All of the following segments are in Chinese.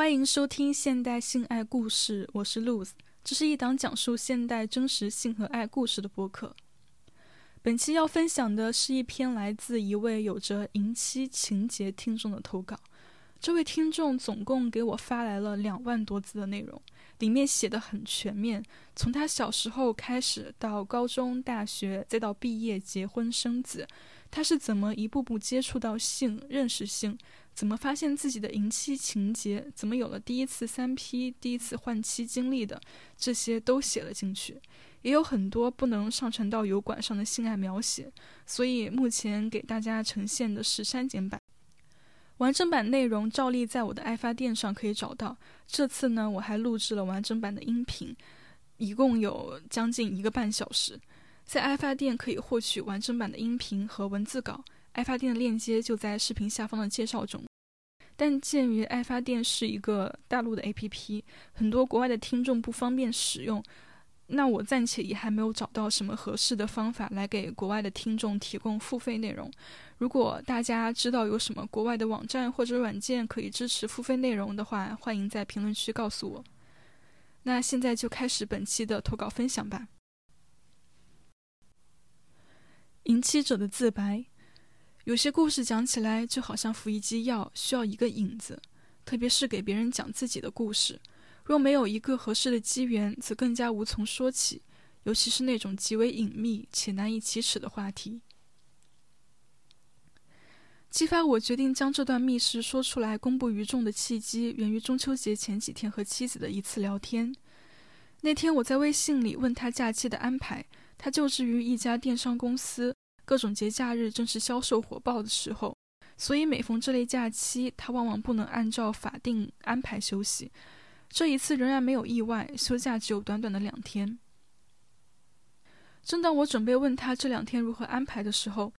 欢迎收听现代性爱故事，我是 Luz，这是一档讲述现代真实性和爱故事的播客。本期要分享的是一篇来自一位有着淫妻情节听众的投稿。这位听众总共给我发来了两万多字的内容，里面写的很全面，从他小时候开始，到高中、大学，再到毕业、结婚、生子，他是怎么一步步接触到性、认识性，怎么发现自己的淫妻情节，怎么有了第一次三 P、第一次换妻经历的，这些都写了进去。也有很多不能上传到油管上的性爱描写，所以目前给大家呈现的是删减版。完整版内容照例在我的爱发电上可以找到。这次呢，我还录制了完整版的音频，一共有将近一个半小时。在爱发电可以获取完整版的音频和文字稿，爱发电的链接就在视频下方的介绍中。但鉴于爱发电是一个大陆的 APP，很多国外的听众不方便使用。那我暂且也还没有找到什么合适的方法来给国外的听众提供付费内容。如果大家知道有什么国外的网站或者软件可以支持付费内容的话，欢迎在评论区告诉我。那现在就开始本期的投稿分享吧。淫妻者的自白，有些故事讲起来就好像服一剂药，需要一个引子，特别是给别人讲自己的故事。若没有一个合适的机缘，则更加无从说起，尤其是那种极为隐秘且难以启齿的话题。激发我决定将这段密室说出来公布于众的契机，源于中秋节前几天和妻子的一次聊天。那天我在微信里问他假期的安排，他就职于一家电商公司，各种节假日正是销售火爆的时候，所以每逢这类假期，他往往不能按照法定安排休息。这一次仍然没有意外，休假只有短短的两天。正当我准备问他这两天如何安排的时候，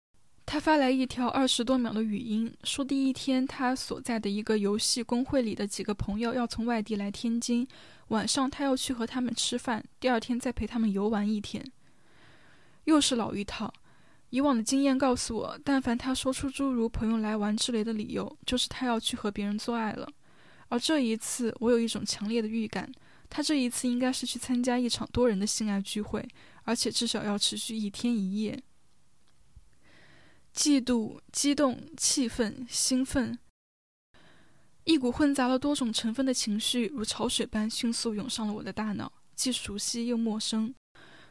他发来一条二十多秒的语音，说第一天他所在的一个游戏公会里的几个朋友要从外地来天津，晚上他要去和他们吃饭，第二天再陪他们游玩一天。又是老一套，以往的经验告诉我，但凡他说出诸如朋友来玩之类的理由，就是他要去和别人做爱了。而这一次，我有一种强烈的预感，他这一次应该是去参加一场多人的性爱聚会，而且至少要持续一天一夜。嫉妒、激动、气愤、兴奋，一股混杂了多种成分的情绪如潮水般迅速涌上了我的大脑，既熟悉又陌生。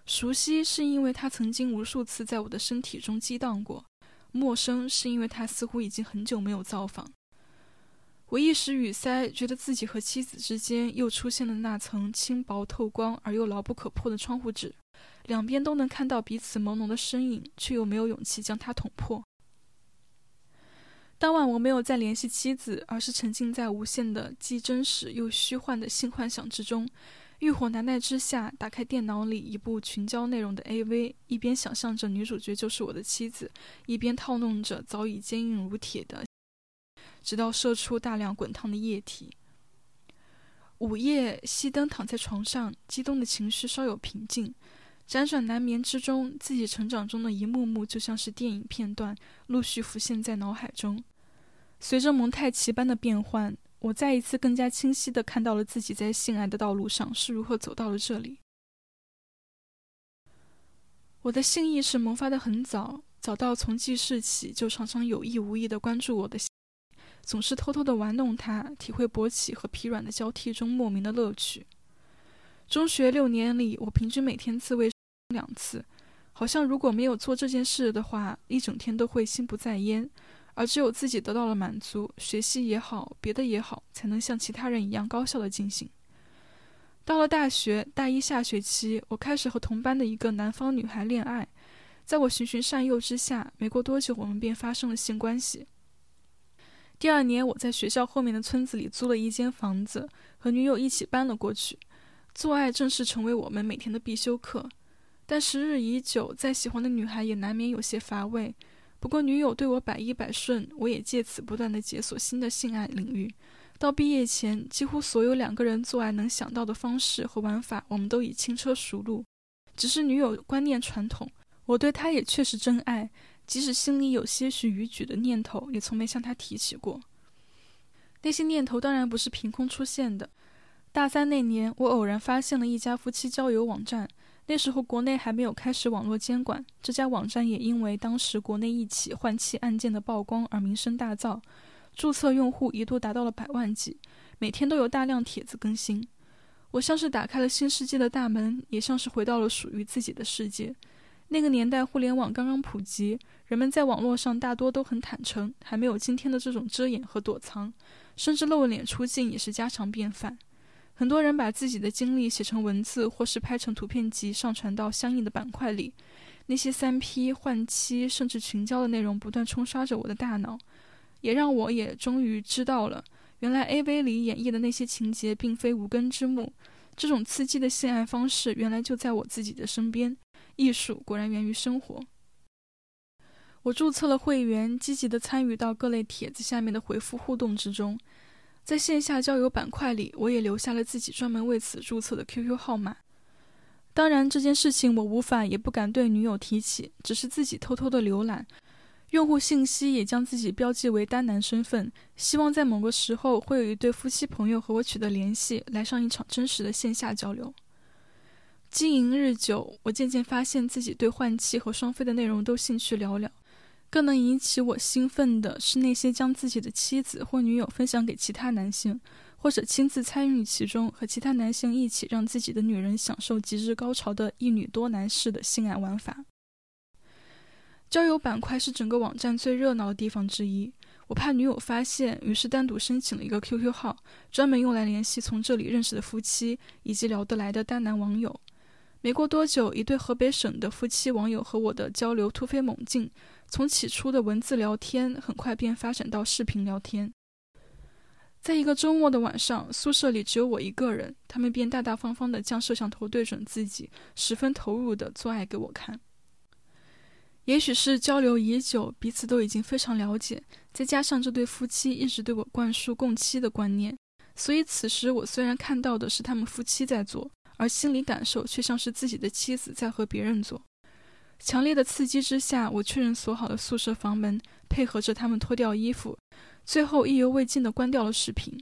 熟悉是因为他曾经无数次在我的身体中激荡过，陌生是因为他似乎已经很久没有造访。我一时语塞，觉得自己和妻子之间又出现了那层轻薄透光而又牢不可破的窗户纸，两边都能看到彼此朦胧的身影，却又没有勇气将它捅破。当晚我没有再联系妻子，而是沉浸在无限的既真实又虚幻的性幻想之中，欲火难耐之下，打开电脑里一部群交内容的 AV，一边想象着女主角就是我的妻子，一边套弄着早已坚硬如铁的。直到射出大量滚烫的液体。午夜，熄灯，躺在床上，激动的情绪稍有平静。辗转难眠之中，自己成长中的一幕幕，就像是电影片段，陆续浮现在脑海中。随着蒙太奇般的变换，我再一次更加清晰地看到了自己在性爱的道路上是如何走到了这里。我的性意识萌发得很早，早到从记事起就常常有意无意地关注我的性。总是偷偷的玩弄它，体会勃起和疲软的交替中莫名的乐趣。中学六年里，我平均每天自慰两次，好像如果没有做这件事的话，一整天都会心不在焉。而只有自己得到了满足，学习也好，别的也好，才能像其他人一样高效的进行。到了大学大一下学期，我开始和同班的一个南方女孩恋爱，在我循循善诱之下，没过多久，我们便发生了性关系。第二年，我在学校后面的村子里租了一间房子，和女友一起搬了过去。做爱正式成为我们每天的必修课。但时日已久，再喜欢的女孩也难免有些乏味。不过，女友对我百依百顺，我也借此不断的解锁新的性爱领域。到毕业前，几乎所有两个人做爱能想到的方式和玩法，我们都已轻车熟路。只是女友观念传统，我对她也确实真爱。即使心里有些许逾矩的念头，也从没向她提起过。那些念头当然不是凭空出现的。大三那年，我偶然发现了一家夫妻交友网站。那时候国内还没有开始网络监管，这家网站也因为当时国内一起换妻案件的曝光而名声大噪，注册用户一度达到了百万级，每天都有大量帖子更新。我像是打开了新世界的大门，也像是回到了属于自己的世界。那个年代，互联网刚刚普及，人们在网络上大多都很坦诚，还没有今天的这种遮掩和躲藏，甚至露脸出镜也是家常便饭。很多人把自己的经历写成文字，或是拍成图片集，上传到相应的板块里。那些三 P 换妻，甚至群交的内容，不断冲刷着我的大脑，也让我也终于知道了，原来 AV 里演绎的那些情节，并非无根之木。这种刺激的性爱方式，原来就在我自己的身边。艺术果然源于生活。我注册了会员，积极地参与到各类帖子下面的回复互动之中。在线下交友板块里，我也留下了自己专门为此注册的 QQ 号码。当然，这件事情我无法也不敢对女友提起，只是自己偷偷的浏览。用户信息也将自己标记为单男身份，希望在某个时候会有一对夫妻朋友和我取得联系，来上一场真实的线下交流。经营日久，我渐渐发现自己对换妻和双飞的内容都兴趣寥寥。更能引起我兴奋的是那些将自己的妻子或女友分享给其他男性，或者亲自参与其中，和其他男性一起让自己的女人享受极致高潮的一女多男式的性爱玩法。交友板块是整个网站最热闹的地方之一，我怕女友发现，于是单独申请了一个 QQ 号，专门用来联系从这里认识的夫妻以及聊得来的单男网友。没过多久，一对河北省的夫妻网友和我的交流突飞猛进。从起初的文字聊天，很快便发展到视频聊天。在一个周末的晚上，宿舍里只有我一个人，他们便大大方方地将摄像头对准自己，十分投入地做爱给我看。也许是交流已久，彼此都已经非常了解，再加上这对夫妻一直对我灌输共妻的观念，所以此时我虽然看到的是他们夫妻在做，而心理感受却像是自己的妻子在和别人做。强烈的刺激之下，我确认锁好了宿舍房门，配合着他们脱掉衣服，最后意犹未尽地关掉了视频。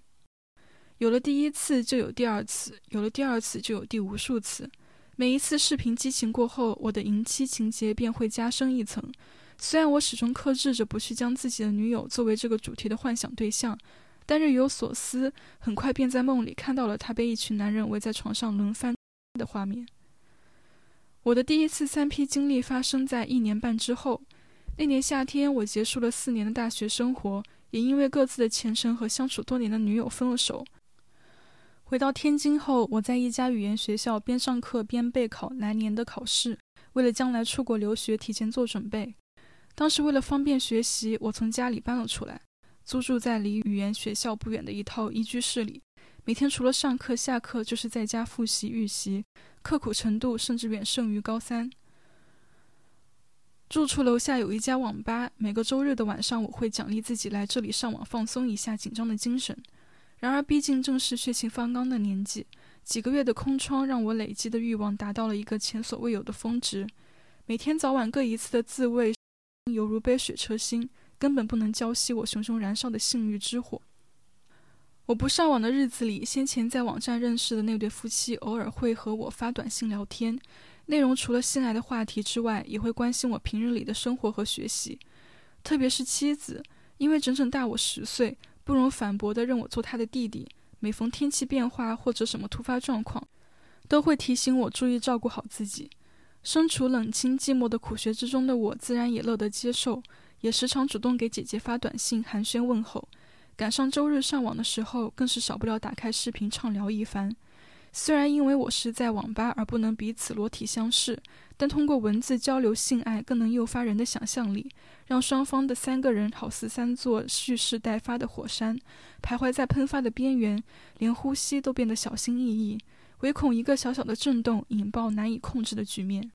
有了第一次，就有第二次；有了第二次，就有第无数次。每一次视频激情过后，我的淫妻情节便会加深一层。虽然我始终克制着不去将自己的女友作为这个主题的幻想对象，但日有所思，很快便在梦里看到了他被一群男人围在床上轮番的画面。我的第一次三 P 经历发生在一年半之后。那年夏天，我结束了四年的大学生活，也因为各自的前程和相处多年的女友分了手。回到天津后，我在一家语言学校边上课边备考来年的考试，为了将来出国留学提前做准备。当时为了方便学习，我从家里搬了出来，租住在离语言学校不远的一套一居室里。每天除了上课、下课，就是在家复习、预习，刻苦程度甚至远胜于高三。住处楼下有一家网吧，每个周日的晚上，我会奖励自己来这里上网放松一下紧张的精神。然而，毕竟正是血气方刚的年纪，几个月的空窗让我累积的欲望达到了一个前所未有的峰值。每天早晚各一次的自慰，犹如杯水车薪，根本不能浇熄我熊熊燃烧的性欲之火。我不上网的日子里，先前在网站认识的那对夫妻偶尔会和我发短信聊天，内容除了性爱的话题之外，也会关心我平日里的生活和学习。特别是妻子，因为整整大我十岁，不容反驳地认我做他的弟弟。每逢天气变化或者什么突发状况，都会提醒我注意照顾好自己。身处冷清寂寞的苦学之中的我，自然也乐得接受，也时常主动给姐姐发短信寒暄问候。赶上周日上网的时候，更是少不了打开视频畅聊一番。虽然因为我是在网吧而不能彼此裸体相视，但通过文字交流性爱，更能诱发人的想象力，让双方的三个人好似三座蓄势待发的火山，徘徊在喷发的边缘，连呼吸都变得小心翼翼，唯恐一个小小的震动引爆难以控制的局面。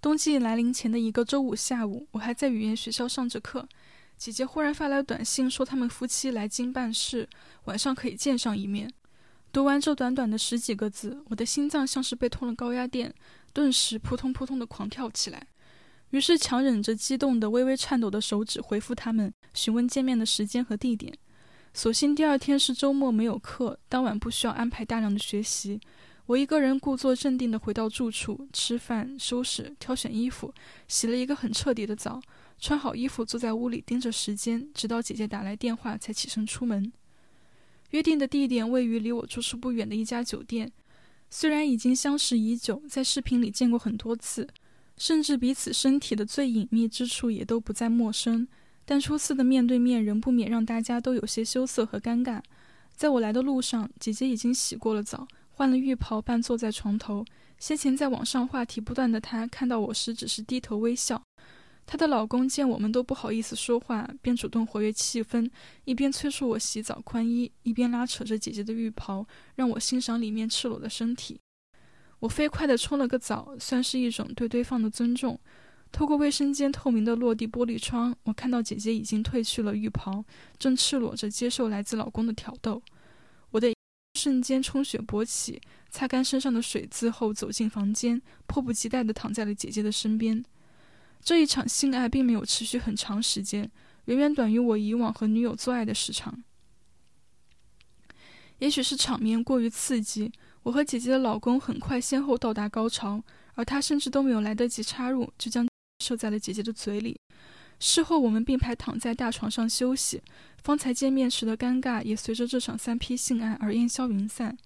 冬季来临前的一个周五下午，我还在语言学校上着课。姐姐忽然发来短信，说他们夫妻来京办事，晚上可以见上一面。读完这短短的十几个字，我的心脏像是被通了高压电，顿时扑通扑通的狂跳起来。于是强忍着激动的、微微颤抖的手指回复他们，询问见面的时间和地点。所幸第二天是周末，没有课，当晚不需要安排大量的学习。我一个人故作镇定地回到住处，吃饭、收拾、挑选衣服，洗了一个很彻底的澡，穿好衣服，坐在屋里盯着时间，直到姐姐打来电话才起身出门。约定的地点位于离我住处不远的一家酒店。虽然已经相识已久，在视频里见过很多次，甚至彼此身体的最隐秘之处也都不再陌生，但初次的面对面仍不免让大家都有些羞涩和尴尬。在我来的路上，姐姐已经洗过了澡。换了浴袍，半坐在床头。先前在网上话题不断的她，看到我时只是低头微笑。她的老公见我们都不好意思说话，便主动活跃气氛，一边催促我洗澡宽衣，一边拉扯着姐姐的浴袍，让我欣赏里面赤裸的身体。我飞快地冲了个澡，算是一种对对方的尊重。透过卫生间透明的落地玻璃窗，我看到姐姐已经褪去了浴袍，正赤裸着接受来自老公的挑逗。瞬间充血勃起，擦干身上的水渍后走进房间，迫不及待地躺在了姐姐的身边。这一场性爱并没有持续很长时间，远远短于我以往和女友做爱的时长。也许是场面过于刺激，我和姐姐的老公很快先后到达高潮，而他甚至都没有来得及插入，就将射在了姐姐的嘴里。事后，我们并排躺在大床上休息。方才见面时的尴尬也随着这场三批性爱而烟消云散。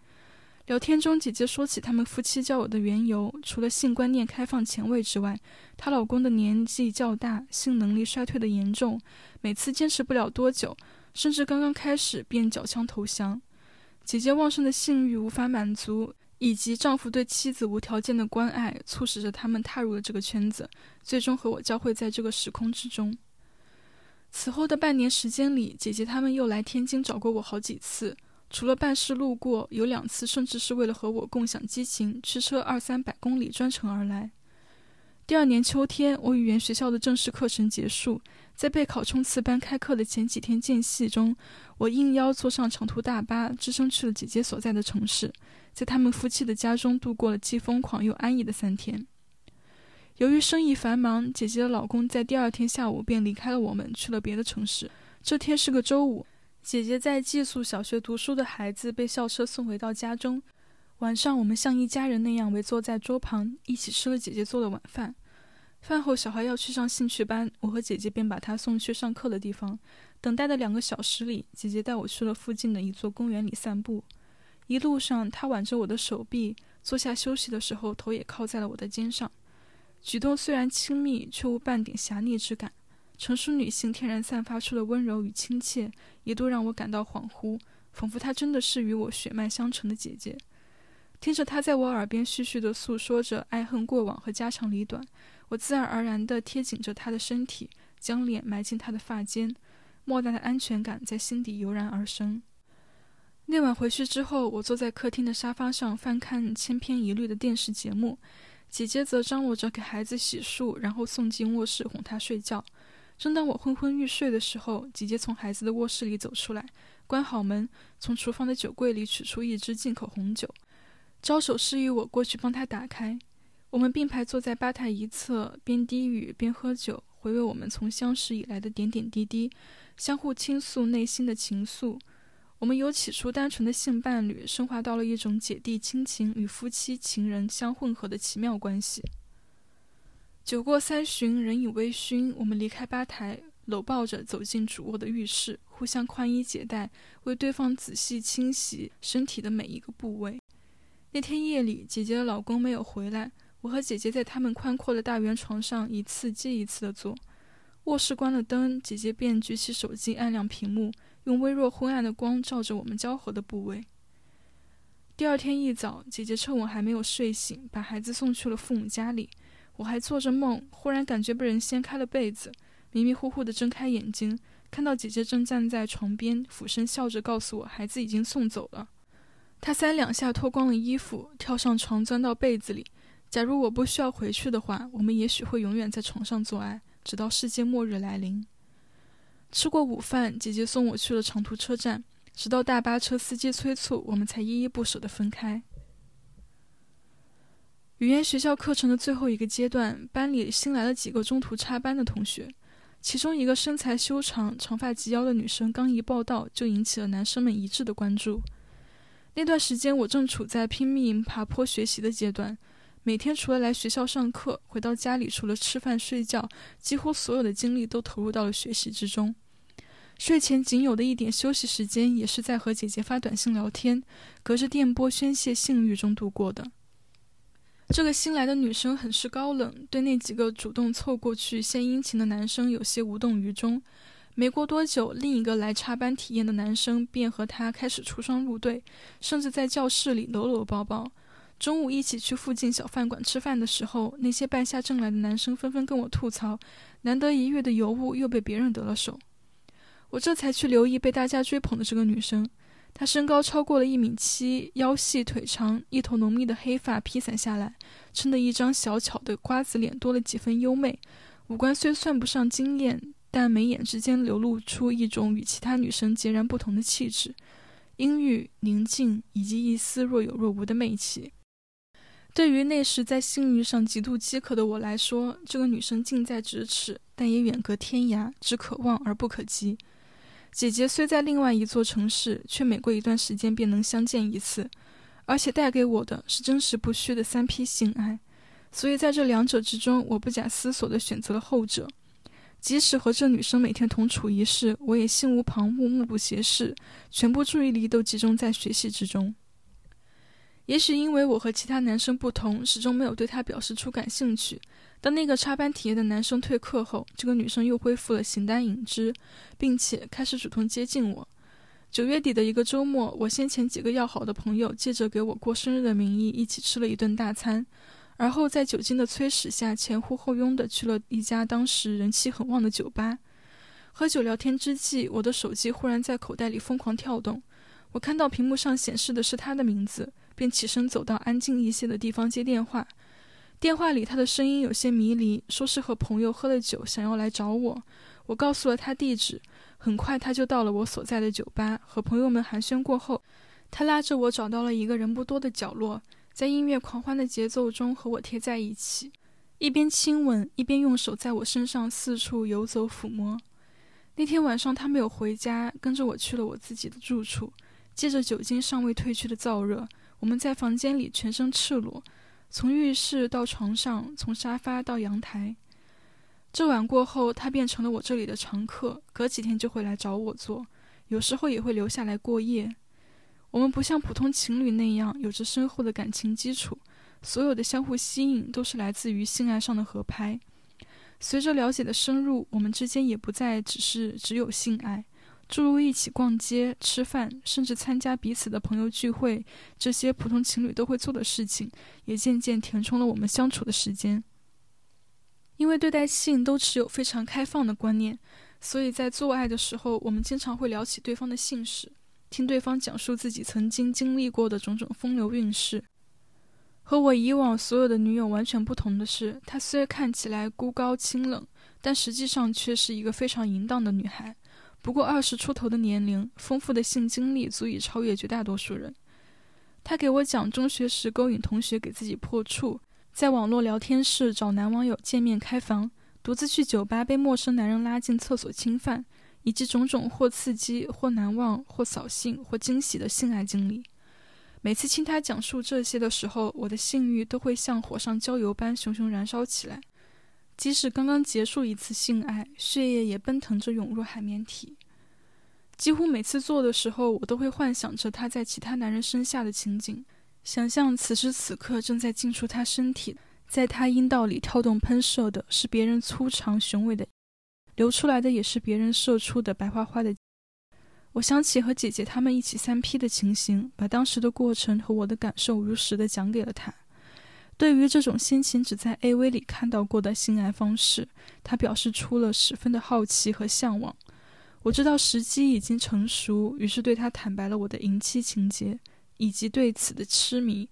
聊天中，姐姐说起他们夫妻交友的缘由，除了性观念开放前卫之外，她老公的年纪较大，性能力衰退的严重，每次坚持不了多久，甚至刚刚开始便缴枪投降。姐姐旺盛的性欲无法满足。以及丈夫对妻子无条件的关爱，促使着他们踏入了这个圈子，最终和我交汇在这个时空之中。此后的半年时间里，姐姐他们又来天津找过我好几次，除了办事路过，有两次甚至是为了和我共享激情，驱车二三百公里专程而来。第二年秋天，我语言学校的正式课程结束，在备考冲刺班开课的前几天间隙中，我应邀坐上长途大巴，只身去了姐姐所在的城市。在他们夫妻的家中度过了既疯狂又安逸的三天。由于生意繁忙，姐姐的老公在第二天下午便离开了我们，去了别的城市。这天是个周五，姐姐在寄宿小学读书的孩子被校车送回到家中。晚上，我们像一家人那样围坐在桌旁，一起吃了姐姐做的晚饭。饭后，小孩要去上兴趣班，我和姐姐便把他送去上课的地方。等待的两个小时里，姐姐带我去了附近的一座公园里散步。一路上，她挽着我的手臂，坐下休息的时候，头也靠在了我的肩上。举动虽然亲密，却无半点侠逆之感。成熟女性天然散发出的温柔与亲切，一度让我感到恍惚，仿佛她真的是与我血脉相承的姐姐。听着她在我耳边絮絮地诉说着爱恨过往和家长里短，我自然而然地贴紧着她的身体，将脸埋进她的发间，莫大的安全感在心底油然而生。那晚回去之后，我坐在客厅的沙发上翻看千篇一律的电视节目，姐姐则张罗着给孩子洗漱，然后送进卧室哄他睡觉。正当我昏昏欲睡的时候，姐姐从孩子的卧室里走出来，关好门，从厨房的酒柜里取出一支进口红酒，招手示意我过去帮她打开。我们并排坐在吧台一侧，边低语边喝酒，回味我们从相识以来的点点滴滴，相互倾诉内心的情愫。我们由起初单纯的性伴侣，升华到了一种姐弟亲情与夫妻情人相混合的奇妙关系。酒过三巡，人已微醺，我们离开吧台，搂抱着走进主卧的浴室，互相宽衣解带，为对方仔细清洗身体的每一个部位。那天夜里，姐姐的老公没有回来，我和姐姐在他们宽阔的大圆床上一次接一次的坐。卧室关了灯，姐姐便举起手机按亮屏幕。用微弱昏暗的光照着我们交合的部位。第二天一早，姐姐趁我还没有睡醒，把孩子送去了父母家里。我还做着梦，忽然感觉被人掀开了被子，迷迷糊糊地睁开眼睛，看到姐姐正站在床边，俯身笑着告诉我孩子已经送走了。她三两下脱光了衣服，跳上床，钻到被子里。假如我不需要回去的话，我们也许会永远在床上做爱，直到世界末日来临。吃过午饭，姐姐送我去了长途车站，直到大巴车司机催促，我们才依依不舍地分开。语言学校课程的最后一个阶段，班里新来了几个中途插班的同学。其中一个身材修长、长发及腰的女生刚一报道，就引起了男生们一致的关注。那段时间，我正处在拼命爬坡学习的阶段，每天除了来学校上课，回到家里除了吃饭睡觉，几乎所有的精力都投入到了学习之中。睡前仅有的一点休息时间，也是在和姐姐发短信聊天，隔着电波宣泄性欲中度过的。这个新来的女生很是高冷，对那几个主动凑过去献殷勤的男生有些无动于衷。没过多久，另一个来插班体验的男生便和她开始出双入对，甚至在教室里搂搂抱抱。中午一起去附近小饭馆吃饭的时候，那些败下阵来的男生纷纷跟我吐槽，难得一遇的尤物又被别人得了手。我这才去留意被大家追捧的这个女生。她身高超过了一米七，腰细腿长，一头浓密的黑发披散下来，衬得一张小巧的瓜子脸多了几分优美。五官虽算不上惊艳，但眉眼之间流露出一种与其他女生截然不同的气质，阴郁、宁静，以及一丝若有若无的媚气。对于那时在性欲上极度饥渴的我来说，这个女生近在咫尺，但也远隔天涯，只可望而不可及。姐姐虽在另外一座城市，却每过一段时间便能相见一次，而且带给我的是真实不虚的三批性爱，所以在这两者之中，我不假思索地选择了后者。即使和这女生每天同处一室，我也心无旁骛，目不斜视，全部注意力都集中在学习之中。也许因为我和其他男生不同，始终没有对他表示出感兴趣。当那个插班体验的男生退课后，这个女生又恢复了形单影只，并且开始主动接近我。九月底的一个周末，我先前几个要好的朋友借着给我过生日的名义，一起吃了一顿大餐，而后在酒精的催使下，前呼后拥的去了一家当时人气很旺的酒吧。喝酒聊天之际，我的手机忽然在口袋里疯狂跳动，我看到屏幕上显示的是他的名字，便起身走到安静一些的地方接电话。电话里，他的声音有些迷离，说是和朋友喝了酒，想要来找我。我告诉了他地址，很快他就到了我所在的酒吧。和朋友们寒暄过后，他拉着我找到了一个人不多的角落，在音乐狂欢的节奏中和我贴在一起，一边亲吻，一边用手在我身上四处游走抚摸。那天晚上，他没有回家，跟着我去了我自己的住处。借着酒精尚未褪去的燥热，我们在房间里全身赤裸。从浴室到床上，从沙发到阳台。这晚过后，他变成了我这里的常客，隔几天就会来找我做，有时候也会留下来过夜。我们不像普通情侣那样有着深厚的感情基础，所有的相互吸引都是来自于性爱上的合拍。随着了解的深入，我们之间也不再只是只有性爱。诸如一起逛街、吃饭，甚至参加彼此的朋友聚会，这些普通情侣都会做的事情，也渐渐填充了我们相处的时间。因为对待性都持有非常开放的观念，所以在做爱的时候，我们经常会聊起对方的姓氏，听对方讲述自己曾经经历过的种种风流韵事。和我以往所有的女友完全不同的是，她虽然看起来孤高清冷，但实际上却是一个非常淫荡的女孩。不过二十出头的年龄，丰富的性经历足以超越绝大多数人。他给我讲中学时勾引同学给自己破处，在网络聊天室找男网友见面开房，独自去酒吧被陌生男人拉进厕所侵犯，以及种种或刺激、或难忘、或扫兴、或惊喜的性爱经历。每次听他讲述这些的时候，我的性欲都会像火上浇油般熊熊燃烧起来。即使刚刚结束一次性爱，血液也奔腾着涌入海绵体。几乎每次做的时候，我都会幻想着他在其他男人身下的情景，想象此时此刻正在进出他身体，在他阴道里跳动喷射的是别人粗长雄伟的，流出来的也是别人射出的白花花的。我想起和姐姐他们一起三 P 的情形，把当时的过程和我的感受如实的讲给了他。对于这种先前只在 AV 里看到过的性爱方式，他表示出了十分的好奇和向往。我知道时机已经成熟，于是对他坦白了我的淫妻情节以及对此的痴迷，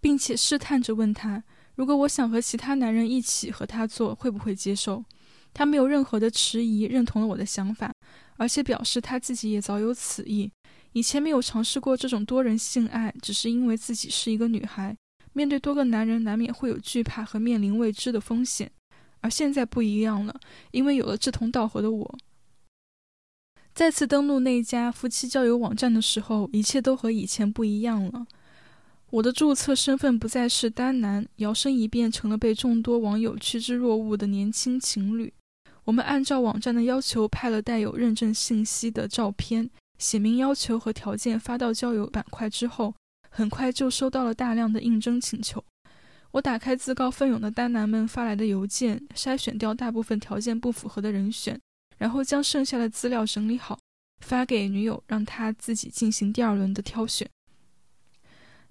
并且试探着问他，如果我想和其他男人一起和他做，会不会接受？他没有任何的迟疑，认同了我的想法，而且表示他自己也早有此意，以前没有尝试过这种多人性爱，只是因为自己是一个女孩。面对多个男人，难免会有惧怕和面临未知的风险，而现在不一样了，因为有了志同道合的我。再次登录那家夫妻交友网站的时候，一切都和以前不一样了。我的注册身份不再是单男，摇身一变成了被众多网友趋之若鹜的年轻情侣。我们按照网站的要求拍了带有认证信息的照片，写明要求和条件，发到交友板块之后，很快就收到了大量的应征请求。我打开自告奋勇的单男们发来的邮件，筛选掉大部分条件不符合的人选，然后将剩下的资料整理好，发给女友，让她自己进行第二轮的挑选。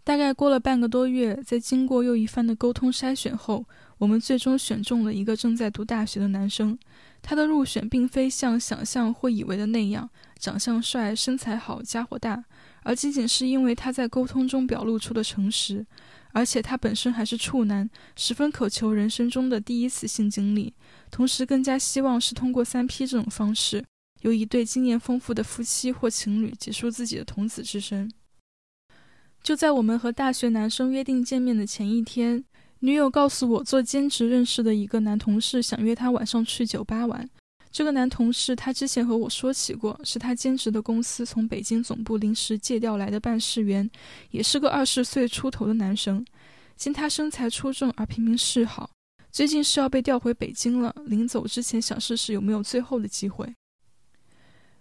大概过了半个多月，在经过又一番的沟通筛选后，我们最终选中了一个正在读大学的男生。他的入选并非像想象或以为的那样，长相帅、身材好、家伙大，而仅仅是因为他在沟通中表露出的诚实，而且他本身还是处男，十分渴求人生中的第一次性经历，同时更加希望是通过三 P 这种方式，由一对经验丰富的夫妻或情侣结束自己的童子之身。就在我们和大学男生约定见面的前一天，女友告诉我，做兼职认识的一个男同事想约她晚上去酒吧玩。这个男同事他之前和我说起过，是他兼职的公司从北京总部临时借调来的办事员，也是个二十岁出头的男生。见他身材出众而频频示好，最近是要被调回北京了。临走之前想试试有没有最后的机会。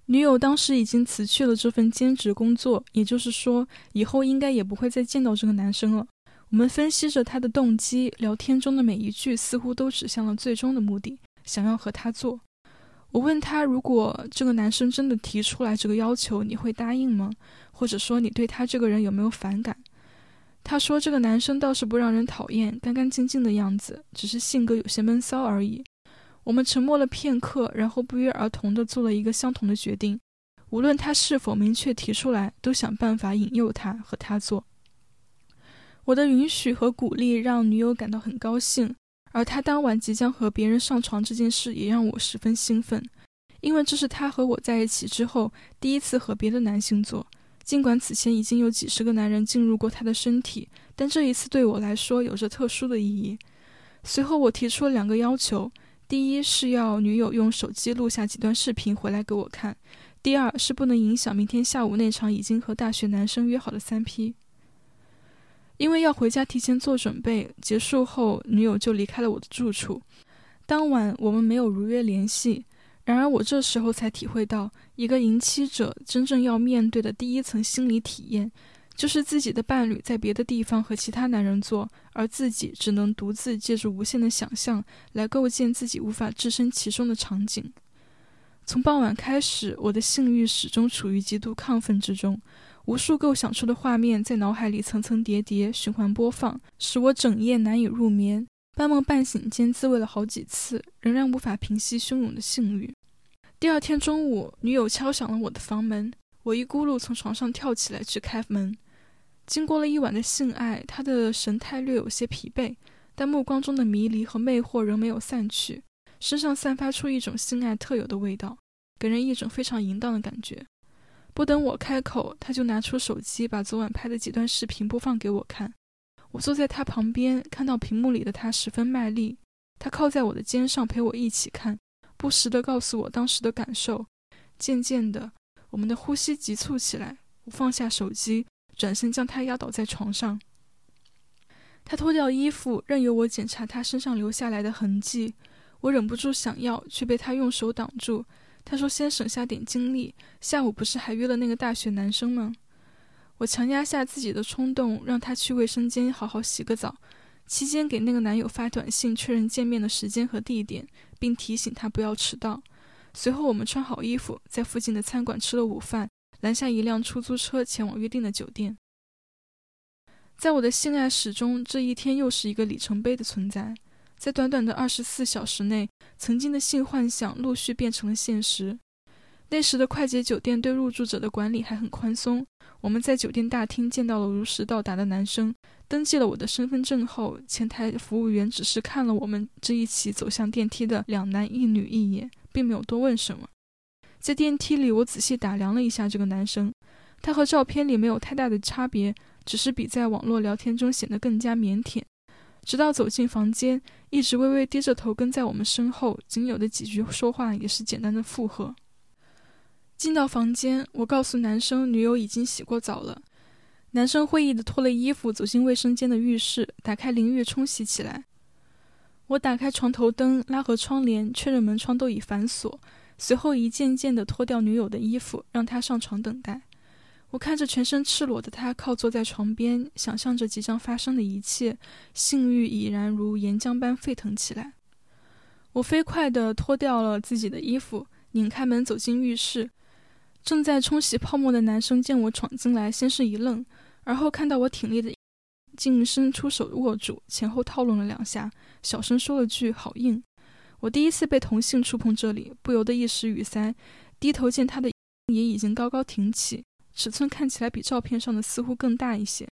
女友当时已经辞去了这份兼职工作，也就是说，以后应该也不会再见到这个男生了。我们分析着他的动机，聊天中的每一句似乎都指向了最终的目的，想要和他做。我问他，如果这个男生真的提出来这个要求，你会答应吗？或者说，你对他这个人有没有反感？他说，这个男生倒是不让人讨厌，干干净净的样子，只是性格有些闷骚而已。我们沉默了片刻，然后不约而同地做了一个相同的决定：无论他是否明确提出来，都想办法引诱他和他做。我的允许和鼓励让女友感到很高兴，而他当晚即将和别人上床这件事也让我十分兴奋，因为这是他和我在一起之后第一次和别的男性做。尽管此前已经有几十个男人进入过他的身体，但这一次对我来说有着特殊的意义。随后，我提出了两个要求。第一是要女友用手机录下几段视频回来给我看，第二是不能影响明天下午那场已经和大学男生约好的三 P。因为要回家提前做准备，结束后女友就离开了我的住处。当晚我们没有如约联系，然而我这时候才体会到，一个淫妻者真正要面对的第一层心理体验。就是自己的伴侣在别的地方和其他男人做，而自己只能独自借助无限的想象来构建自己无法置身其中的场景。从傍晚开始，我的性欲始终处于极度亢奋之中，无数构想出的画面在脑海里层层叠叠循环播放，使我整夜难以入眠。半梦半醒间，自慰了好几次，仍然无法平息汹涌的性欲。第二天中午，女友敲响了我的房门，我一咕噜从床上跳起来去开门。经过了一晚的性爱，她的神态略有些疲惫，但目光中的迷离和魅惑仍没有散去，身上散发出一种性爱特有的味道，给人一种非常淫荡的感觉。不等我开口，他就拿出手机，把昨晚拍的几段视频播放给我看。我坐在他旁边，看到屏幕里的他十分卖力，他靠在我的肩上陪我一起看，不时地告诉我当时的感受。渐渐的，我们的呼吸急促起来，我放下手机。转身将他压倒在床上，他脱掉衣服，任由我检查他身上留下来的痕迹。我忍不住想要，却被他用手挡住。他说：“先省下点精力，下午不是还约了那个大学男生吗？”我强压下自己的冲动，让他去卫生间好好洗个澡，期间给那个男友发短信确认见面的时间和地点，并提醒他不要迟到。随后，我们穿好衣服，在附近的餐馆吃了午饭。拦下一辆出租车，前往约定的酒店。在我的性爱史中，这一天又是一个里程碑的存在。在短短的二十四小时内，曾经的性幻想陆续变成了现实。那时的快捷酒店对入住者的管理还很宽松。我们在酒店大厅见到了如实到达的男生，登记了我的身份证后，前台服务员只是看了我们这一起走向电梯的两男一女一眼，并没有多问什么。在电梯里，我仔细打量了一下这个男生，他和照片里没有太大的差别，只是比在网络聊天中显得更加腼腆。直到走进房间，一直微微低着头跟在我们身后，仅有的几句说话也是简单的附和。进到房间，我告诉男生女友已经洗过澡了。男生会意的脱了衣服，走进卫生间的浴室，打开淋浴冲洗起来。我打开床头灯，拉合窗帘，确认门窗都已反锁，随后一件件的脱掉女友的衣服，让她上床等待。我看着全身赤裸的他靠坐在床边，想象着即将发生的一切，性欲已然如岩浆般沸腾起来。我飞快地脱掉了自己的衣服，拧开门走进浴室。正在冲洗泡沫的男生见我闯进来，先是一愣，而后看到我挺立的，竟伸出手握住，前后套拢了两下，小声说了句“好硬”。我第一次被同性触碰这里，不由得一时语塞，低头见他的也已经高高挺起。尺寸看起来比照片上的似乎更大一些，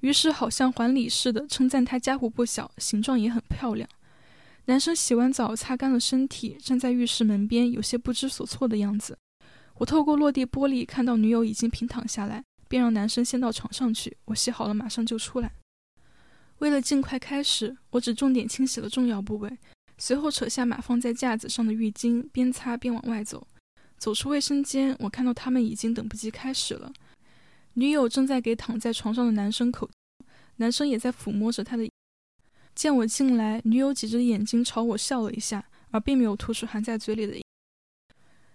于是好像还礼似的称赞他家伙不小，形状也很漂亮。男生洗完澡，擦干了身体，站在浴室门边，有些不知所措的样子。我透过落地玻璃看到女友已经平躺下来，便让男生先到床上去。我洗好了，马上就出来。为了尽快开始，我只重点清洗了重要部位，随后扯下码放在架子上的浴巾，边擦边往外走。走出卫生间，我看到他们已经等不及开始了。女友正在给躺在床上的男生口，男生也在抚摸着他的。见我进来，女友挤着眼睛朝我笑了一下，而并没有吐出含在嘴里的。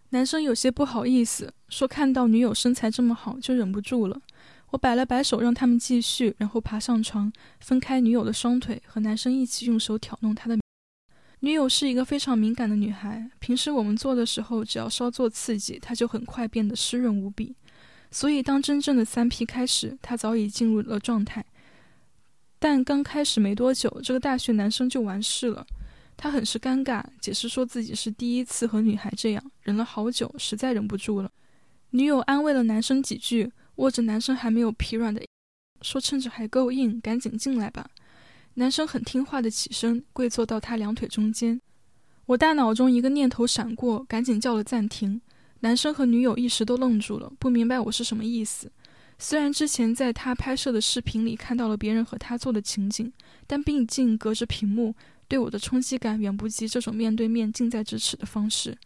男生有些不好意思，说看到女友身材这么好，就忍不住了。我摆了摆手，让他们继续，然后爬上床，分开女友的双腿，和男生一起用手挑弄她的。女友是一个非常敏感的女孩，平时我们做的时候，只要稍作刺激，她就很快变得湿润无比。所以当真正的三 P 开始，她早已进入了状态。但刚开始没多久，这个大学男生就完事了。他很是尴尬，解释说自己是第一次和女孩这样，忍了好久，实在忍不住了。女友安慰了男生几句，握着男生还没有疲软的，说趁着还够硬，赶紧进来吧。男生很听话的起身，跪坐到他两腿中间。我大脑中一个念头闪过，赶紧叫了暂停。男生和女友一时都愣住了，不明白我是什么意思。虽然之前在他拍摄的视频里看到了别人和他做的情景，但毕竟隔着屏幕，对我的冲击感远不及这种面对面、近在咫尺的方式。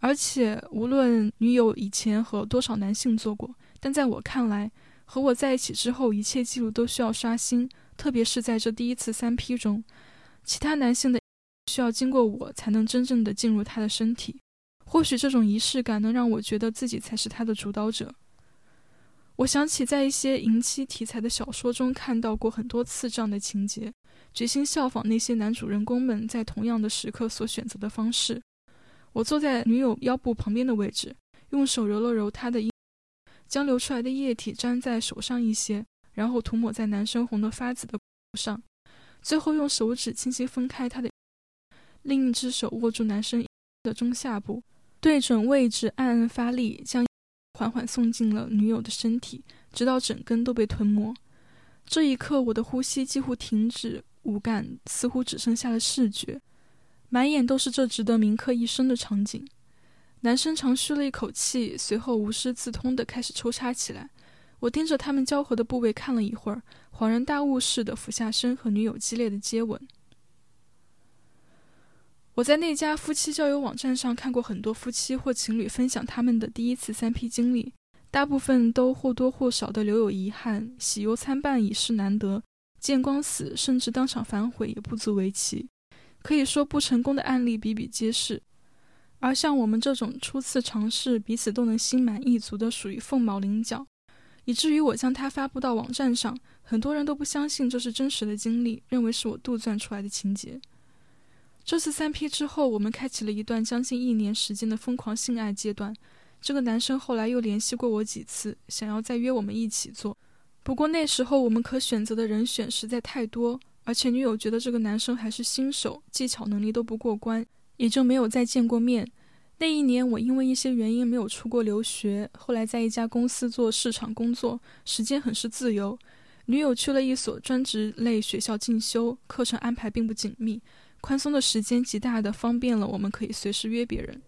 而且，无论女友以前和多少男性做过，但在我看来，和我在一起之后，一切记录都需要刷新。特别是在这第一次三 P 中，其他男性的需要经过我才能真正的进入他的身体。或许这种仪式感能让我觉得自己才是他的主导者。我想起在一些淫妻题材的小说中看到过很多次这样的情节，决心效仿那些男主人公们在同样的时刻所选择的方式。我坐在女友腰部旁边的位置，用手揉了揉她的，将流出来的液体沾在手上一些。然后涂抹在男生红得发紫的上，最后用手指轻轻分开他的，另一只手握住男生的中下部，对准位置暗暗发力，将缓缓送进了女友的身体，直到整根都被吞没。这一刻，我的呼吸几乎停止，五感似乎只剩下了视觉，满眼都是这值得铭刻一生的场景。男生长吁了一口气，随后无师自通地开始抽插起来。我盯着他们交合的部位看了一会儿，恍然大悟似的俯下身和女友激烈的接吻。我在那家夫妻交友网站上看过很多夫妻或情侣分享他们的第一次三 P 经历，大部分都或多或少的留有遗憾，喜忧参半已是难得，见光死甚至当场反悔也不足为奇。可以说不成功的案例比比皆是，而像我们这种初次尝试，彼此都能心满意足的，属于凤毛麟角。以至于我将它发布到网站上，很多人都不相信这是真实的经历，认为是我杜撰出来的情节。这次三 P 之后，我们开启了一段将近一年时间的疯狂性爱阶段。这个男生后来又联系过我几次，想要再约我们一起做。不过那时候我们可选择的人选实在太多，而且女友觉得这个男生还是新手，技巧能力都不过关，也就没有再见过面。那一年，我因为一些原因没有出国留学，后来在一家公司做市场工作，时间很是自由。女友去了一所专职类学校进修，课程安排并不紧密，宽松的时间极大的方便了我们可以随时约别人。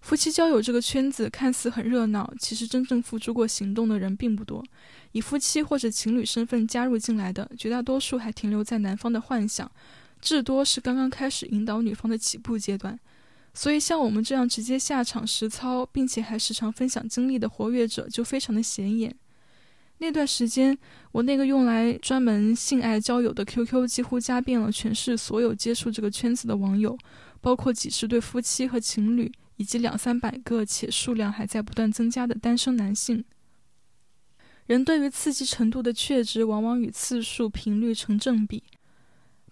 夫妻交友这个圈子看似很热闹，其实真正付诸过行动的人并不多。以夫妻或者情侣身份加入进来的，绝大多数还停留在男方的幻想，至多是刚刚开始引导女方的起步阶段。所以，像我们这样直接下场实操，并且还时常分享经历的活跃者，就非常的显眼。那段时间，我那个用来专门性爱交友的 QQ 几乎加遍了全市所有接触这个圈子的网友，包括几十对夫妻和情侣。以及两三百个且数量还在不断增加的单身男性。人对于刺激程度的确值往往与次数频率成正比。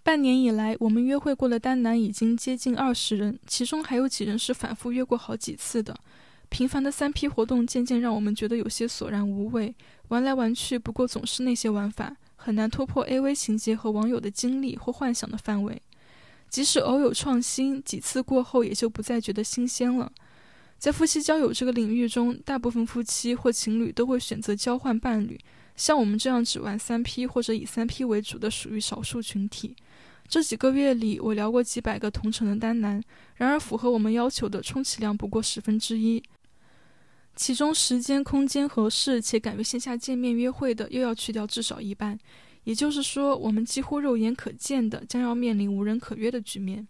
半年以来，我们约会过的单男已经接近二十人，其中还有几人是反复约过好几次的。频繁的三 P 活动渐渐让我们觉得有些索然无味，玩来玩去不过总是那些玩法，很难突破 AV 情节和网友的经历或幻想的范围。即使偶有创新，几次过后也就不再觉得新鲜了。在夫妻交友这个领域中，大部分夫妻或情侣都会选择交换伴侣。像我们这样只玩三 P 或者以三 P 为主的，属于少数群体。这几个月里，我聊过几百个同城的单男，然而符合我们要求的，充其量不过十分之一。其中时间、空间合适且敢于线下见面约会的，又要去掉至少一半。也就是说，我们几乎肉眼可见的将要面临无人可约的局面。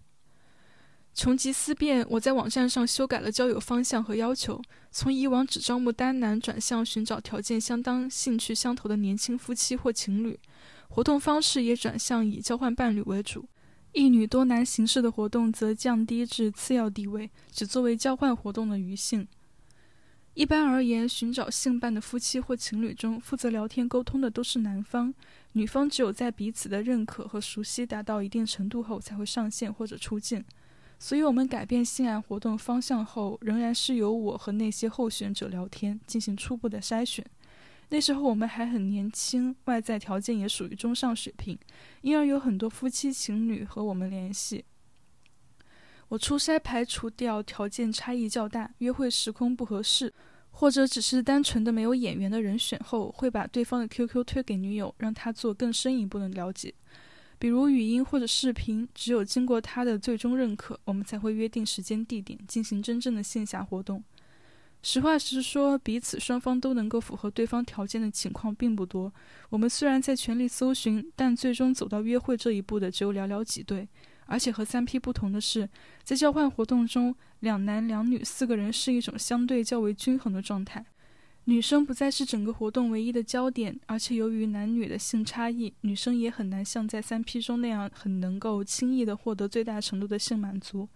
穷极思变，我在网站上修改了交友方向和要求，从以往只招募单男，转向寻找条件相当、兴趣相投的年轻夫妻或情侣。活动方式也转向以交换伴侣为主，一女多男形式的活动则降低至次要地位，只作为交换活动的余性。一般而言，寻找性伴的夫妻或情侣中，负责聊天沟通的都是男方。女方只有在彼此的认可和熟悉达到一定程度后，才会上线或者出镜。所以，我们改变性爱活动方向后，仍然是由我和那些候选者聊天，进行初步的筛选。那时候我们还很年轻，外在条件也属于中上水平，因而有很多夫妻情侣和我们联系。我初筛排除掉条件差异较大、约会时空不合适。或者只是单纯的没有眼缘的人选后，会把对方的 QQ 推给女友，让她做更深一步的了解，比如语音或者视频。只有经过她的最终认可，我们才会约定时间地点进行真正的线下活动。实话实说，彼此双方都能够符合对方条件的情况并不多。我们虽然在全力搜寻，但最终走到约会这一步的只有寥寥几对。而且和三 P 不同的是，在交换活动中，两男两女四个人是一种相对较为均衡的状态。女生不再是整个活动唯一的焦点，而且由于男女的性差异，女生也很难像在三 P 中那样很能够轻易的获得最大程度的性满足。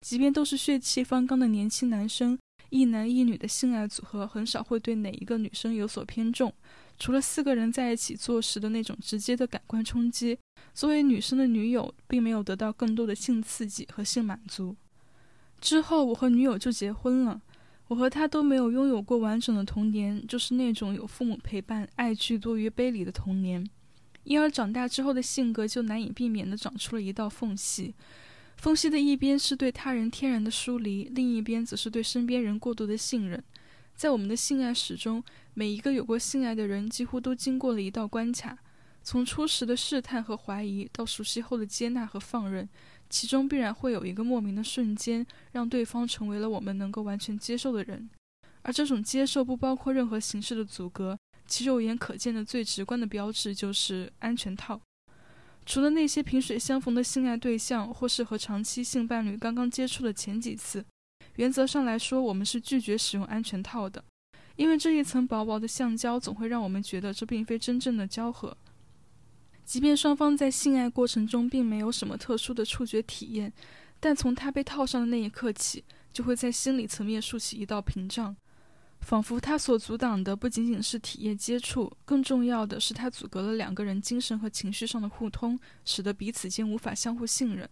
即便都是血气方刚的年轻男生，一男一女的性爱组合很少会对哪一个女生有所偏重。除了四个人在一起做时的那种直接的感官冲击，作为女生的女友并没有得到更多的性刺激和性满足。之后，我和女友就结婚了。我和她都没有拥有过完整的童年，就是那种有父母陪伴、爱剧多于悲离的童年。因而，长大之后的性格就难以避免地长出了一道缝隙。缝隙的一边是对他人天然的疏离，另一边则是对身边人过度的信任。在我们的性爱史中，每一个有过性爱的人几乎都经过了一道关卡，从初始的试探和怀疑到熟悉后的接纳和放任，其中必然会有一个莫名的瞬间，让对方成为了我们能够完全接受的人。而这种接受不包括任何形式的阻隔，其肉眼可见的最直观的标志就是安全套。除了那些萍水相逢的性爱对象，或是和长期性伴侣刚刚接触的前几次，原则上来说，我们是拒绝使用安全套的。因为这一层薄薄的橡胶总会让我们觉得这并非真正的交合，即便双方在性爱过程中并没有什么特殊的触觉体验，但从它被套上的那一刻起，就会在心理层面竖起一道屏障，仿佛它所阻挡的不仅仅是体液接触，更重要的是它阻隔了两个人精神和情绪上的互通，使得彼此间无法相互信任。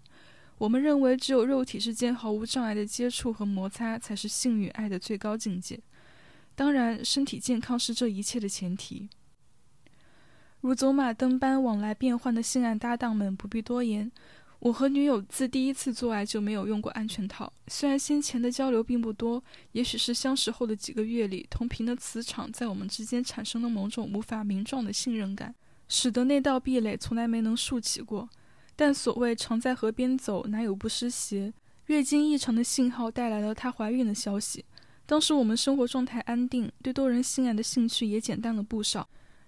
我们认为，只有肉体之间毫无障碍的接触和摩擦，才是性与爱的最高境界。当然，身体健康是这一切的前提。如走马灯般往来变换的性爱搭档们不必多言。我和女友自第一次做爱就没有用过安全套，虽然先前的交流并不多，也许是相识后的几个月里，同频的磁场在我们之间产生了某种无法名状的信任感，使得那道壁垒从来没能竖起过。但所谓常在河边走，哪有不湿鞋？月经异常的信号带来了她怀孕的消息。当时我们生活状态安定，对多人性爱的兴趣也减淡了不少。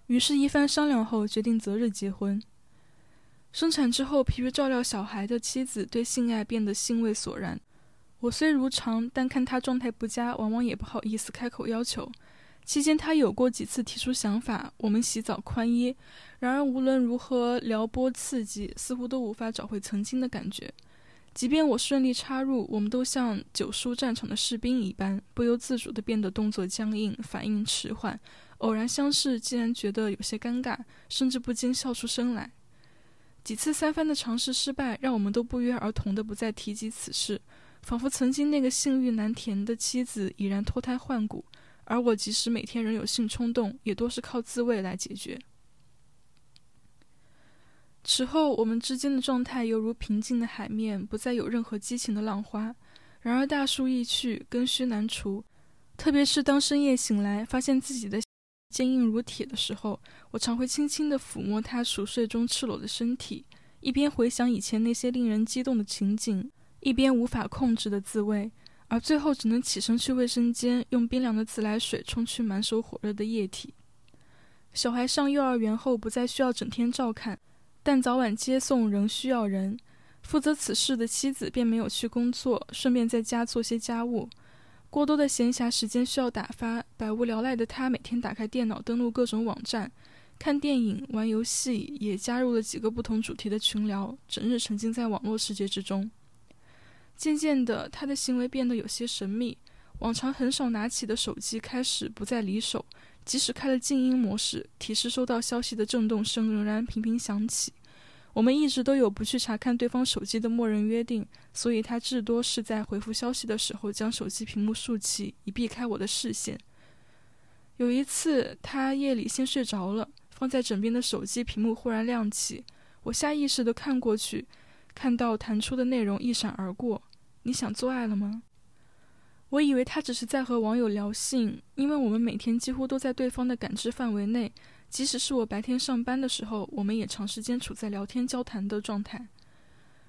于是，一番商量后，决定择日结婚。生产之后，疲于照料小孩的妻子对性爱变得兴味索然。我虽如常，但看她状态不佳，往往也不好意思开口要求。期间，她有过几次提出想法，我们洗澡宽衣。然而，无论如何撩拨刺激，似乎都无法找回曾经的感觉。即便我顺利插入，我们都像久戍战场的士兵一般，不由自主地变得动作僵硬，反应迟缓。偶然相视，竟然觉得有些尴尬，甚至不禁笑出声来。几次三番的尝试失败，让我们都不约而同地不再提及此事，仿佛曾经那个性欲难填的妻子已然脱胎换骨，而我即使每天仍有性冲动，也多是靠自慰来解决。此后，我们之间的状态犹如平静的海面，不再有任何激情的浪花。然而，大树易去，根须难除。特别是当深夜醒来，发现自己的坚硬如铁的时候，我常会轻轻地抚摸他熟睡中赤裸的身体，一边回想以前那些令人激动的情景，一边无法控制的自慰，而最后只能起身去卫生间，用冰凉的自来水冲去满手火热的液体。小孩上幼儿园后，不再需要整天照看。但早晚接送仍需要人，负责此事的妻子便没有去工作，顺便在家做些家务。过多的闲暇时间需要打发，百无聊赖的他每天打开电脑，登录各种网站，看电影、玩游戏，也加入了几个不同主题的群聊，整日沉浸在网络世界之中。渐渐的，他的行为变得有些神秘，往常很少拿起的手机开始不再离手。即使开了静音模式，提示收到消息的震动声仍然频频响起。我们一直都有不去查看对方手机的默认约定，所以他至多是在回复消息的时候将手机屏幕竖起，以避开我的视线。有一次，他夜里先睡着了，放在枕边的手机屏幕忽然亮起，我下意识地看过去，看到弹出的内容一闪而过：“你想做爱了吗？”我以为他只是在和网友聊性，因为我们每天几乎都在对方的感知范围内。即使是我白天上班的时候，我们也长时间处在聊天交谈的状态。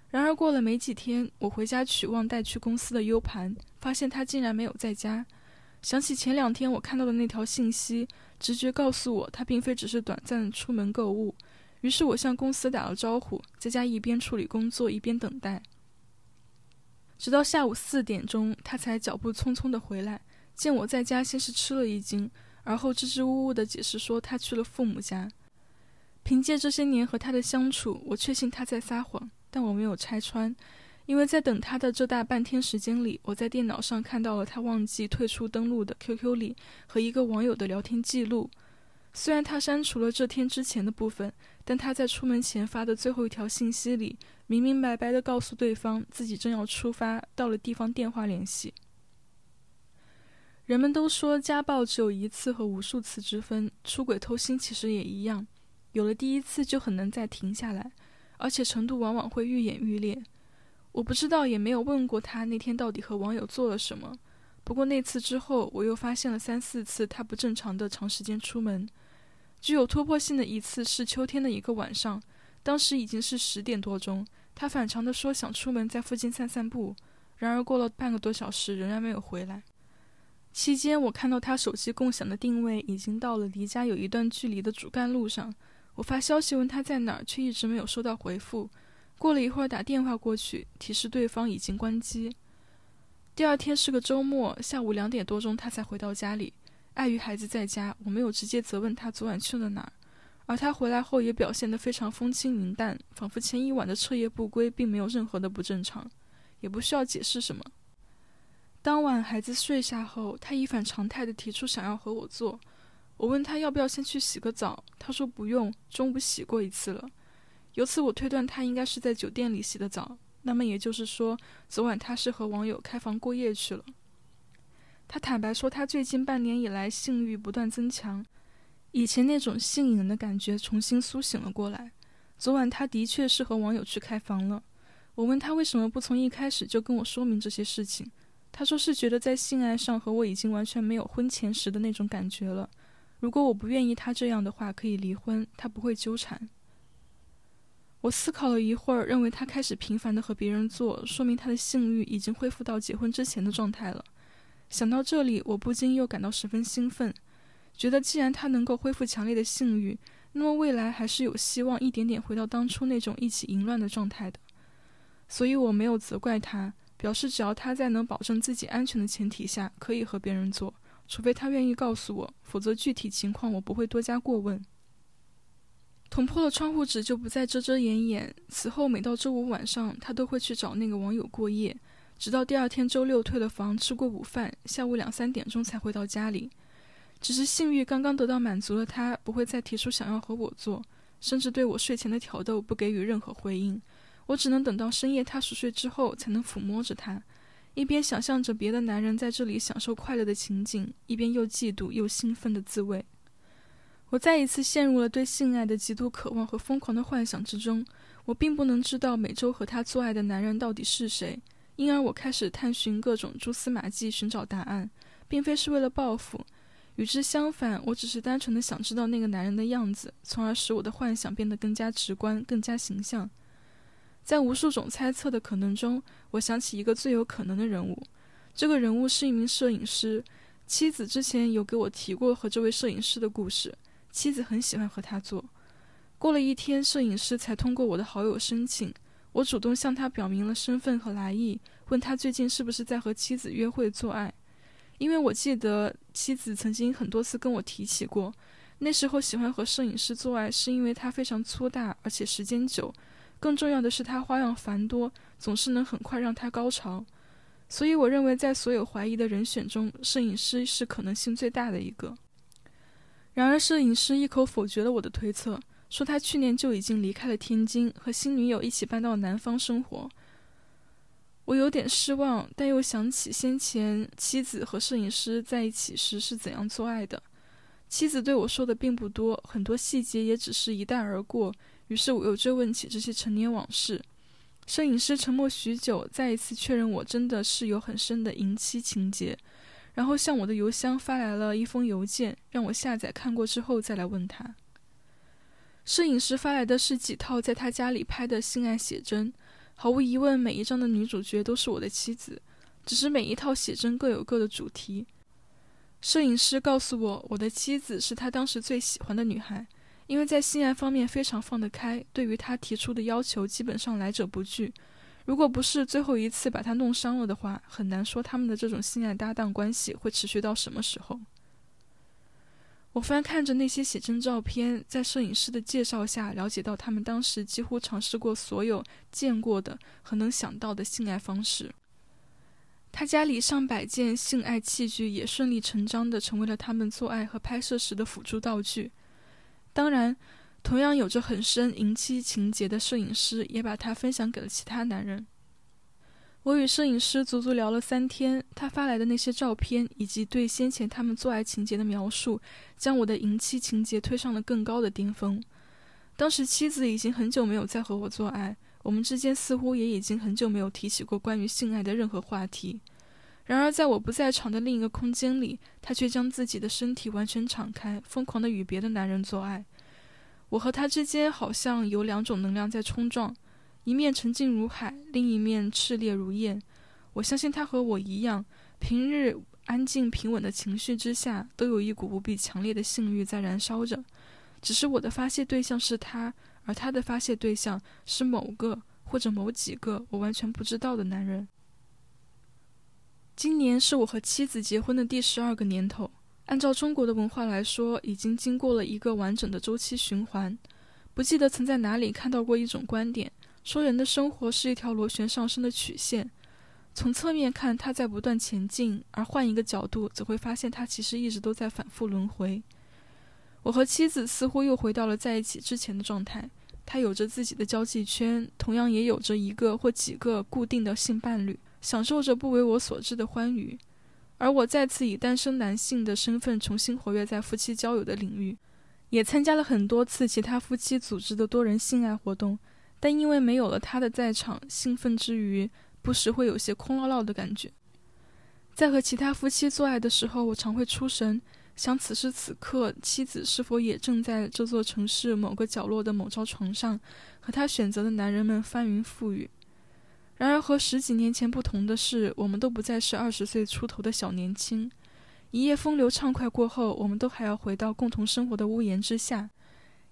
然而过了没几天，我回家取忘带去公司的 U 盘，发现他竟然没有在家。想起前两天我看到的那条信息，直觉告诉我他并非只是短暂出门购物。于是我向公司打了招呼，在家一边处理工作一边等待。直到下午四点钟，他才脚步匆匆地回来。见我在家，先是吃了一惊，而后支支吾吾地解释说他去了父母家。凭借这些年和他的相处，我确信他在撒谎，但我没有拆穿，因为在等他的这大半天时间里，我在电脑上看到了他忘记退出登录的 QQ 里和一个网友的聊天记录。虽然他删除了这天之前的部分，但他在出门前发的最后一条信息里，明明白白地告诉对方自己正要出发，到了地方电话联系。人们都说家暴只有一次和无数次之分，出轨偷腥其实也一样，有了第一次就很难再停下来，而且程度往往会愈演愈烈。我不知道，也没有问过他那天到底和网友做了什么。不过那次之后，我又发现了三四次他不正常的长时间出门。具有突破性的一次是秋天的一个晚上，当时已经是十点多钟。他反常的说想出门在附近散散步，然而过了半个多小时仍然没有回来。期间我看到他手机共享的定位已经到了离家有一段距离的主干路上。我发消息问他在哪儿，却一直没有收到回复。过了一会儿打电话过去，提示对方已经关机。第二天是个周末，下午两点多钟他才回到家里。碍于孩子在家，我没有直接责问他昨晚去了哪儿，而他回来后也表现得非常风轻云淡，仿佛前一晚的彻夜不归并没有任何的不正常，也不需要解释什么。当晚孩子睡下后，他一反常态地提出想要和我做，我问他要不要先去洗个澡，他说不用，中午洗过一次了。由此我推断他应该是在酒店里洗的澡，那么也就是说，昨晚他是和网友开房过夜去了。他坦白说，他最近半年以来性欲不断增强，以前那种性瘾的感觉重新苏醒了过来。昨晚他的确是和网友去开房了。我问他为什么不从一开始就跟我说明这些事情，他说是觉得在性爱上和我已经完全没有婚前时的那种感觉了。如果我不愿意他这样的话，可以离婚，他不会纠缠。我思考了一会儿，认为他开始频繁的和别人做，说明他的性欲已经恢复到结婚之前的状态了。想到这里，我不禁又感到十分兴奋，觉得既然他能够恢复强烈的性欲，那么未来还是有希望一点点回到当初那种一起淫乱的状态的。所以我没有责怪他，表示只要他在能保证自己安全的前提下，可以和别人做，除非他愿意告诉我，否则具体情况我不会多加过问。捅破了窗户纸就不再遮遮掩掩。此后每到周五晚上，他都会去找那个网友过夜，直到第二天周六退了房，吃过午饭，下午两三点钟才回到家里。只是性欲刚刚得到满足的他，不会再提出想要和我做，甚至对我睡前的挑逗不给予任何回应。我只能等到深夜他熟睡之后，才能抚摸着他，一边想象着别的男人在这里享受快乐的情景，一边又嫉妒又兴奋的滋味。我再一次陷入了对性爱的极度渴望和疯狂的幻想之中。我并不能知道每周和他做爱的男人到底是谁，因而我开始探寻各种蛛丝马迹，寻找答案，并非是为了报复。与之相反，我只是单纯的想知道那个男人的样子，从而使我的幻想变得更加直观、更加形象。在无数种猜测的可能中，我想起一个最有可能的人物。这个人物是一名摄影师，妻子之前有给我提过和这位摄影师的故事。妻子很喜欢和他做。过了一天，摄影师才通过我的好友申请。我主动向他表明了身份和来意，问他最近是不是在和妻子约会做爱。因为我记得妻子曾经很多次跟我提起过，那时候喜欢和摄影师做爱是因为他非常粗大，而且时间久。更重要的是他花样繁多，总是能很快让他高潮。所以我认为，在所有怀疑的人选中，摄影师是可能性最大的一个。然而，摄影师一口否决了我的推测，说他去年就已经离开了天津，和新女友一起搬到南方生活。我有点失望，但又想起先前妻子和摄影师在一起时是怎样做爱的。妻子对我说的并不多，很多细节也只是一带而过。于是我又追问起这些陈年往事。摄影师沉默许久，再一次确认我真的是有很深的淫妻情节。然后向我的邮箱发来了一封邮件，让我下载看过之后再来问他。摄影师发来的是几套在他家里拍的性爱写真，毫无疑问，每一张的女主角都是我的妻子，只是每一套写真各有各的主题。摄影师告诉我，我的妻子是他当时最喜欢的女孩，因为在性爱方面非常放得开，对于他提出的要求基本上来者不拒。如果不是最后一次把他弄伤了的话，很难说他们的这种性爱搭档关系会持续到什么时候。我翻看着那些写真照片，在摄影师的介绍下，了解到他们当时几乎尝试过所有见过的和能想到的性爱方式。他家里上百件性爱器具也顺理成章地成为了他们做爱和拍摄时的辅助道具。当然。同样有着很深淫妻情节的摄影师也把它分享给了其他男人。我与摄影师足足聊了三天，他发来的那些照片以及对先前他们做爱情节的描述，将我的淫妻情节推上了更高的巅峰。当时妻子已经很久没有再和我做爱，我们之间似乎也已经很久没有提起过关于性爱的任何话题。然而在我不在场的另一个空间里，他却将自己的身体完全敞开，疯狂地与别的男人做爱。我和他之间好像有两种能量在冲撞，一面沉静如海，另一面炽烈如焰。我相信他和我一样，平日安静平稳的情绪之下，都有一股无比强烈的性欲在燃烧着。只是我的发泄对象是他，而他的发泄对象是某个或者某几个我完全不知道的男人。今年是我和妻子结婚的第十二个年头。按照中国的文化来说，已经经过了一个完整的周期循环。不记得曾在哪里看到过一种观点，说人的生活是一条螺旋上升的曲线，从侧面看它在不断前进，而换一个角度，则会发现它其实一直都在反复轮回。我和妻子似乎又回到了在一起之前的状态，她有着自己的交际圈，同样也有着一个或几个固定的性伴侣，享受着不为我所知的欢愉。而我再次以单身男性的身份重新活跃在夫妻交友的领域，也参加了很多次其他夫妻组织的多人性爱活动，但因为没有了他的在场，兴奋之余不时会有些空落落的感觉。在和其他夫妻做爱的时候，我常会出神，想此时此刻妻子是否也正在这座城市某个角落的某张床上，和他选择的男人们翻云覆雨。然而和十几年前不同的是，我们都不再是二十岁出头的小年轻。一夜风流畅快过后，我们都还要回到共同生活的屋檐之下，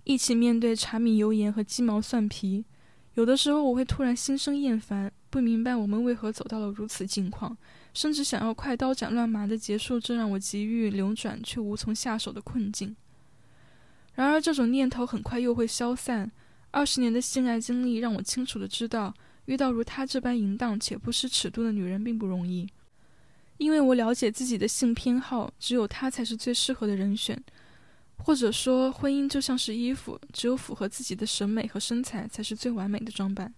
一起面对柴米油盐和鸡毛蒜皮。有的时候，我会突然心生厌烦，不明白我们为何走到了如此境况。甚至想要快刀斩乱麻的结束这让我急于流转却无从下手的困境。然而，这种念头很快又会消散。二十年的性爱经历让我清楚的知道，遇到如她这般淫荡且不失尺度的女人并不容易。因为我了解自己的性偏好，只有她才是最适合的人选。或者说，婚姻就像是衣服，只有符合自己的审美和身材才是最完美的装扮。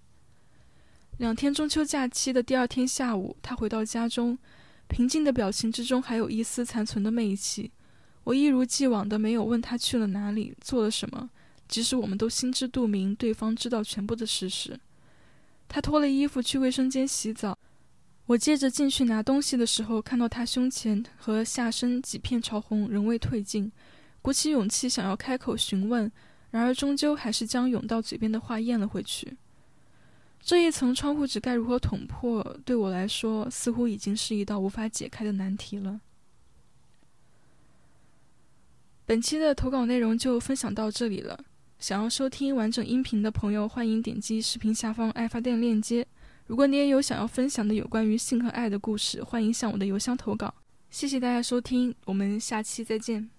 两天中秋假期的第二天下午，他回到家中，平静的表情之中还有一丝残存的媚气。我一如既往的没有问他去了哪里，做了什么，即使我们都心知肚明，对方知道全部的事实。他脱了衣服去卫生间洗澡，我接着进去拿东西的时候，看到他胸前和下身几片潮红，仍未褪尽，鼓起勇气想要开口询问，然而终究还是将涌到嘴边的话咽了回去。这一层窗户纸该如何捅破？对我来说，似乎已经是一道无法解开的难题了。本期的投稿内容就分享到这里了。想要收听完整音频的朋友，欢迎点击视频下方爱发电链接。如果你也有想要分享的有关于性和爱的故事，欢迎向我的邮箱投稿。谢谢大家收听，我们下期再见。